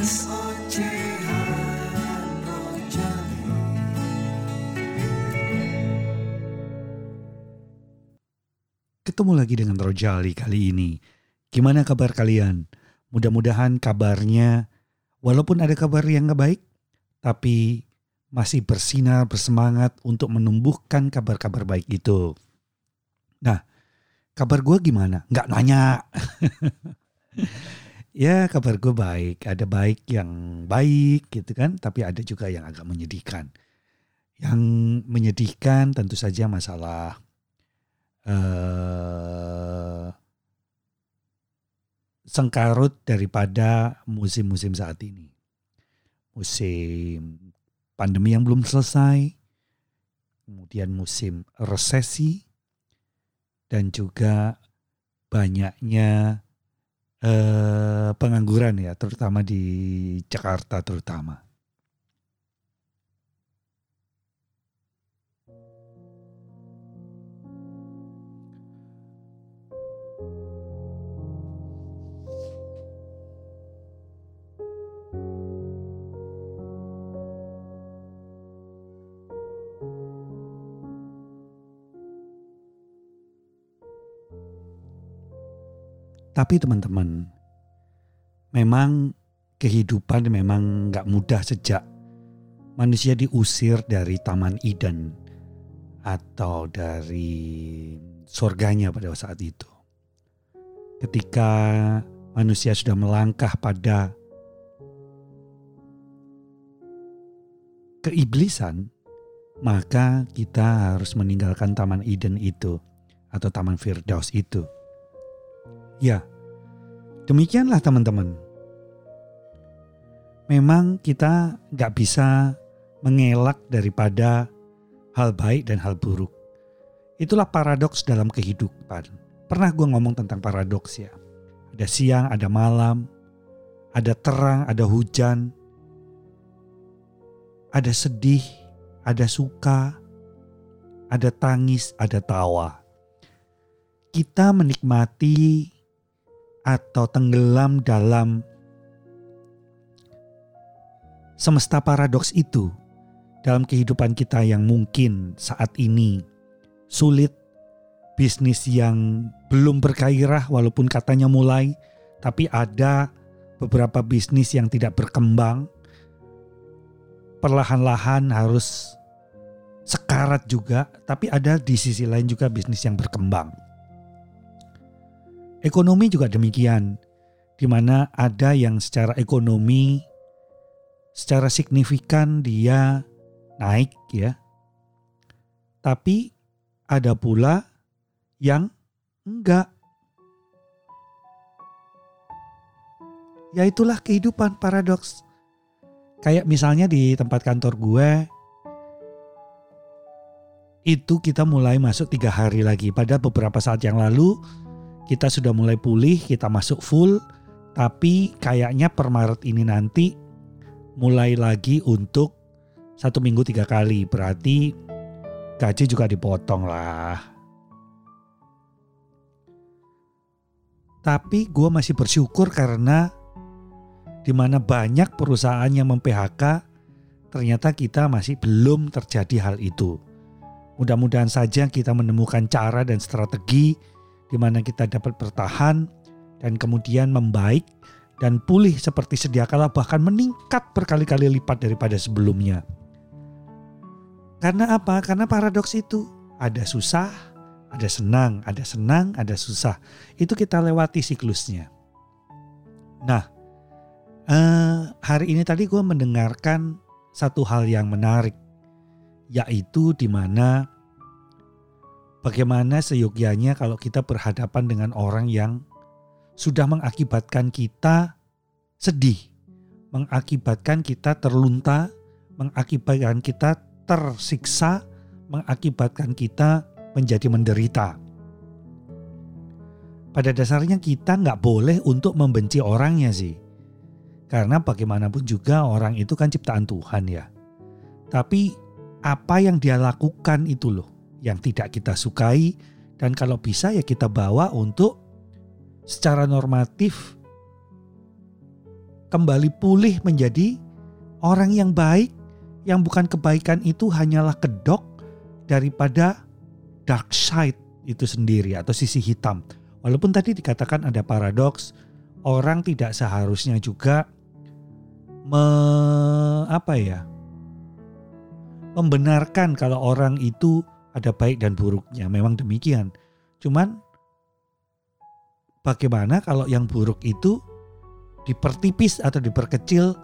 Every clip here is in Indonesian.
Ketemu lagi dengan Rojali kali ini. Gimana kabar kalian? Mudah-mudahan kabarnya, walaupun ada kabar yang gak baik, tapi masih bersinar, bersemangat untuk menumbuhkan kabar-kabar baik itu. Nah, kabar gue gimana? Nggak nanya. ya kabar gue baik. Ada baik yang baik gitu kan, tapi ada juga yang agak menyedihkan. Yang menyedihkan tentu saja masalah uh, sengkarut daripada musim-musim saat ini. Musim pandemi yang belum selesai, kemudian musim resesi, dan juga banyaknya eh, pengangguran ya, terutama di Jakarta terutama. Tapi teman-teman, memang kehidupan memang nggak mudah sejak manusia diusir dari Taman Eden atau dari surganya pada saat itu. Ketika manusia sudah melangkah pada keiblisan, maka kita harus meninggalkan Taman Eden itu atau Taman Firdaus itu. Ya, Demikianlah teman-teman. Memang kita nggak bisa mengelak daripada hal baik dan hal buruk. Itulah paradoks dalam kehidupan. Pernah gue ngomong tentang paradoks ya. Ada siang, ada malam, ada terang, ada hujan, ada sedih, ada suka, ada tangis, ada tawa. Kita menikmati atau tenggelam dalam semesta paradoks itu dalam kehidupan kita yang mungkin saat ini sulit, bisnis yang belum bergairah walaupun katanya mulai, tapi ada beberapa bisnis yang tidak berkembang. Perlahan-lahan harus sekarat juga, tapi ada di sisi lain juga bisnis yang berkembang. Ekonomi juga demikian, di mana ada yang secara ekonomi secara signifikan dia naik ya. Tapi ada pula yang enggak. Ya itulah kehidupan paradoks. Kayak misalnya di tempat kantor gue, itu kita mulai masuk tiga hari lagi. Pada beberapa saat yang lalu kita sudah mulai pulih, kita masuk full, tapi kayaknya per Maret ini nanti mulai lagi untuk satu minggu tiga kali. Berarti gaji juga dipotong lah. Tapi gue masih bersyukur karena di mana banyak perusahaan yang mem-PHK, ternyata kita masih belum terjadi hal itu. Mudah-mudahan saja kita menemukan cara dan strategi di mana kita dapat bertahan dan kemudian membaik dan pulih seperti sedia kala bahkan meningkat berkali-kali lipat daripada sebelumnya. Karena apa? Karena paradoks itu ada susah, ada senang, ada senang, ada susah. Itu kita lewati siklusnya. Nah, eh, hari ini tadi gue mendengarkan satu hal yang menarik, yaitu di mana Bagaimana seyogyanya kalau kita berhadapan dengan orang yang sudah mengakibatkan kita sedih, mengakibatkan kita terlunta, mengakibatkan kita tersiksa, mengakibatkan kita menjadi menderita. Pada dasarnya kita nggak boleh untuk membenci orangnya sih. Karena bagaimanapun juga orang itu kan ciptaan Tuhan ya. Tapi apa yang dia lakukan itu loh yang tidak kita sukai dan kalau bisa ya kita bawa untuk secara normatif kembali pulih menjadi orang yang baik yang bukan kebaikan itu hanyalah kedok daripada dark side itu sendiri atau sisi hitam. Walaupun tadi dikatakan ada paradoks, orang tidak seharusnya juga me, apa ya? membenarkan kalau orang itu ada baik dan buruknya. Memang demikian. Cuman bagaimana kalau yang buruk itu dipertipis atau diperkecil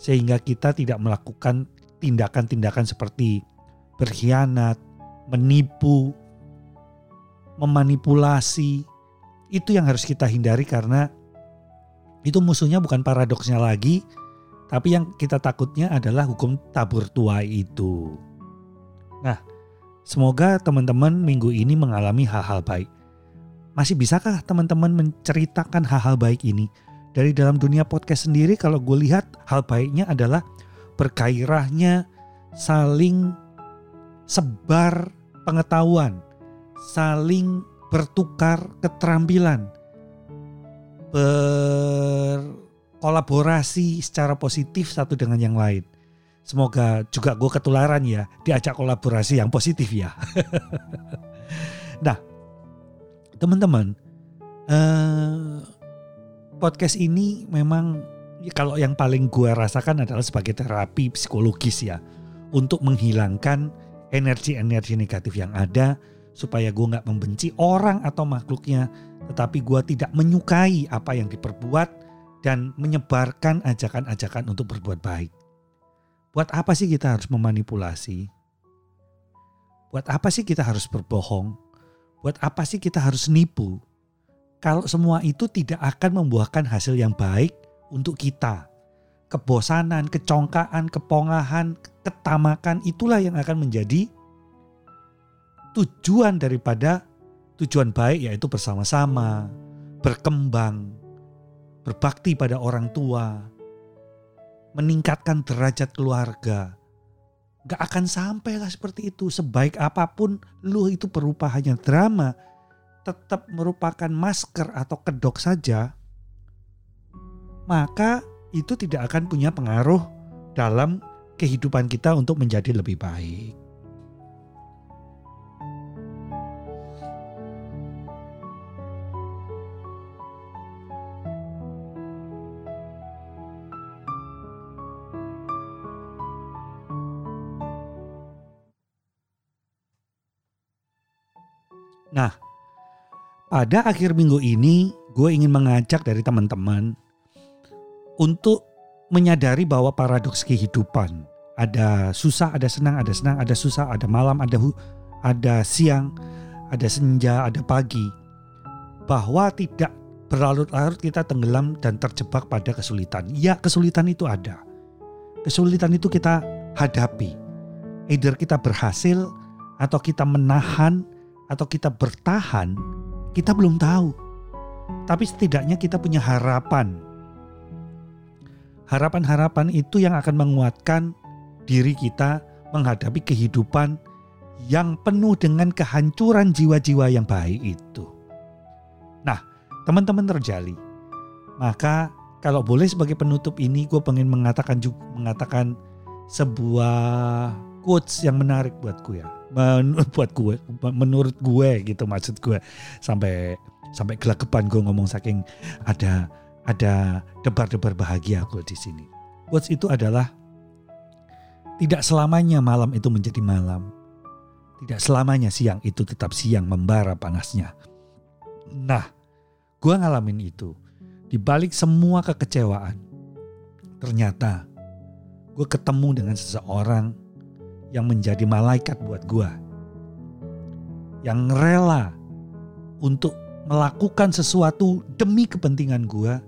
sehingga kita tidak melakukan tindakan-tindakan seperti berkhianat, menipu, memanipulasi. Itu yang harus kita hindari karena itu musuhnya bukan paradoksnya lagi, tapi yang kita takutnya adalah hukum tabur tuai itu. Nah, semoga teman-teman minggu ini mengalami hal-hal baik. Masih bisakah teman-teman menceritakan hal-hal baik ini? Dari dalam dunia podcast sendiri kalau gue lihat hal baiknya adalah bergairahnya saling sebar pengetahuan, saling bertukar keterampilan, berkolaborasi secara positif satu dengan yang lain. Semoga juga gue ketularan ya, diajak kolaborasi yang positif ya. nah, teman-teman, eh, podcast ini memang kalau yang paling gue rasakan adalah sebagai terapi psikologis ya, untuk menghilangkan energi-energi negatif yang ada supaya gue nggak membenci orang atau makhluknya, tetapi gue tidak menyukai apa yang diperbuat dan menyebarkan ajakan-ajakan untuk berbuat baik. Buat apa sih kita harus memanipulasi? Buat apa sih kita harus berbohong? Buat apa sih kita harus nipu? Kalau semua itu tidak akan membuahkan hasil yang baik untuk kita. Kebosanan, kecongkaan, kepongahan, ketamakan itulah yang akan menjadi tujuan daripada tujuan baik yaitu bersama-sama, berkembang, berbakti pada orang tua, meningkatkan derajat keluarga. Gak akan sampailah seperti itu. Sebaik apa pun lu itu berupa hanya drama, tetap merupakan masker atau kedok saja, maka itu tidak akan punya pengaruh dalam kehidupan kita untuk menjadi lebih baik. Nah, pada akhir minggu ini gue ingin mengajak dari teman-teman untuk menyadari bahwa paradoks kehidupan ada susah, ada senang, ada senang, ada susah, ada malam, ada ada siang, ada senja, ada pagi. Bahwa tidak berlarut-larut kita tenggelam dan terjebak pada kesulitan. Ya, kesulitan itu ada. Kesulitan itu kita hadapi. Either kita berhasil atau kita menahan atau kita bertahan, kita belum tahu. Tapi setidaknya kita punya harapan. Harapan-harapan itu yang akan menguatkan diri kita menghadapi kehidupan yang penuh dengan kehancuran jiwa-jiwa yang baik itu. Nah, teman-teman terjali. Maka kalau boleh sebagai penutup ini gue pengen mengatakan juga mengatakan sebuah quotes yang menarik buatku ya menurut buat gue menurut gue gitu maksud gue sampai sampai gelagapan gue ngomong saking ada ada debar-debar bahagia gue di sini. Quotes itu adalah tidak selamanya malam itu menjadi malam. Tidak selamanya siang itu tetap siang membara panasnya. Nah, gue ngalamin itu. Di balik semua kekecewaan, ternyata gue ketemu dengan seseorang yang menjadi malaikat buat gue. Yang rela untuk melakukan sesuatu demi kepentingan gue,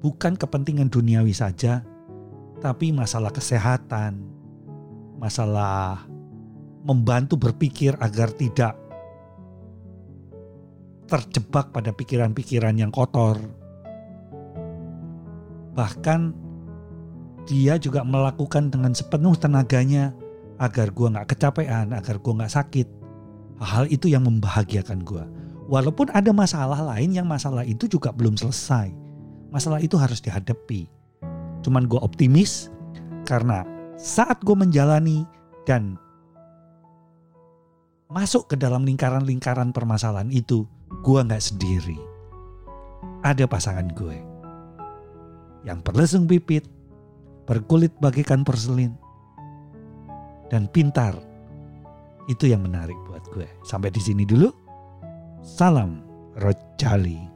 bukan kepentingan duniawi saja, tapi masalah kesehatan, masalah membantu berpikir agar tidak terjebak pada pikiran-pikiran yang kotor. Bahkan dia juga melakukan dengan sepenuh tenaganya agar gue gak kecapean, agar gue gak sakit. Hal itu yang membahagiakan gue. Walaupun ada masalah lain yang masalah itu juga belum selesai. Masalah itu harus dihadapi. Cuman gue optimis karena saat gue menjalani dan masuk ke dalam lingkaran-lingkaran permasalahan itu, gue nggak sendiri. Ada pasangan gue yang berlesung pipit, berkulit bagikan porselin, dan pintar. Itu yang menarik buat gue. Sampai di sini dulu. Salam Rojali.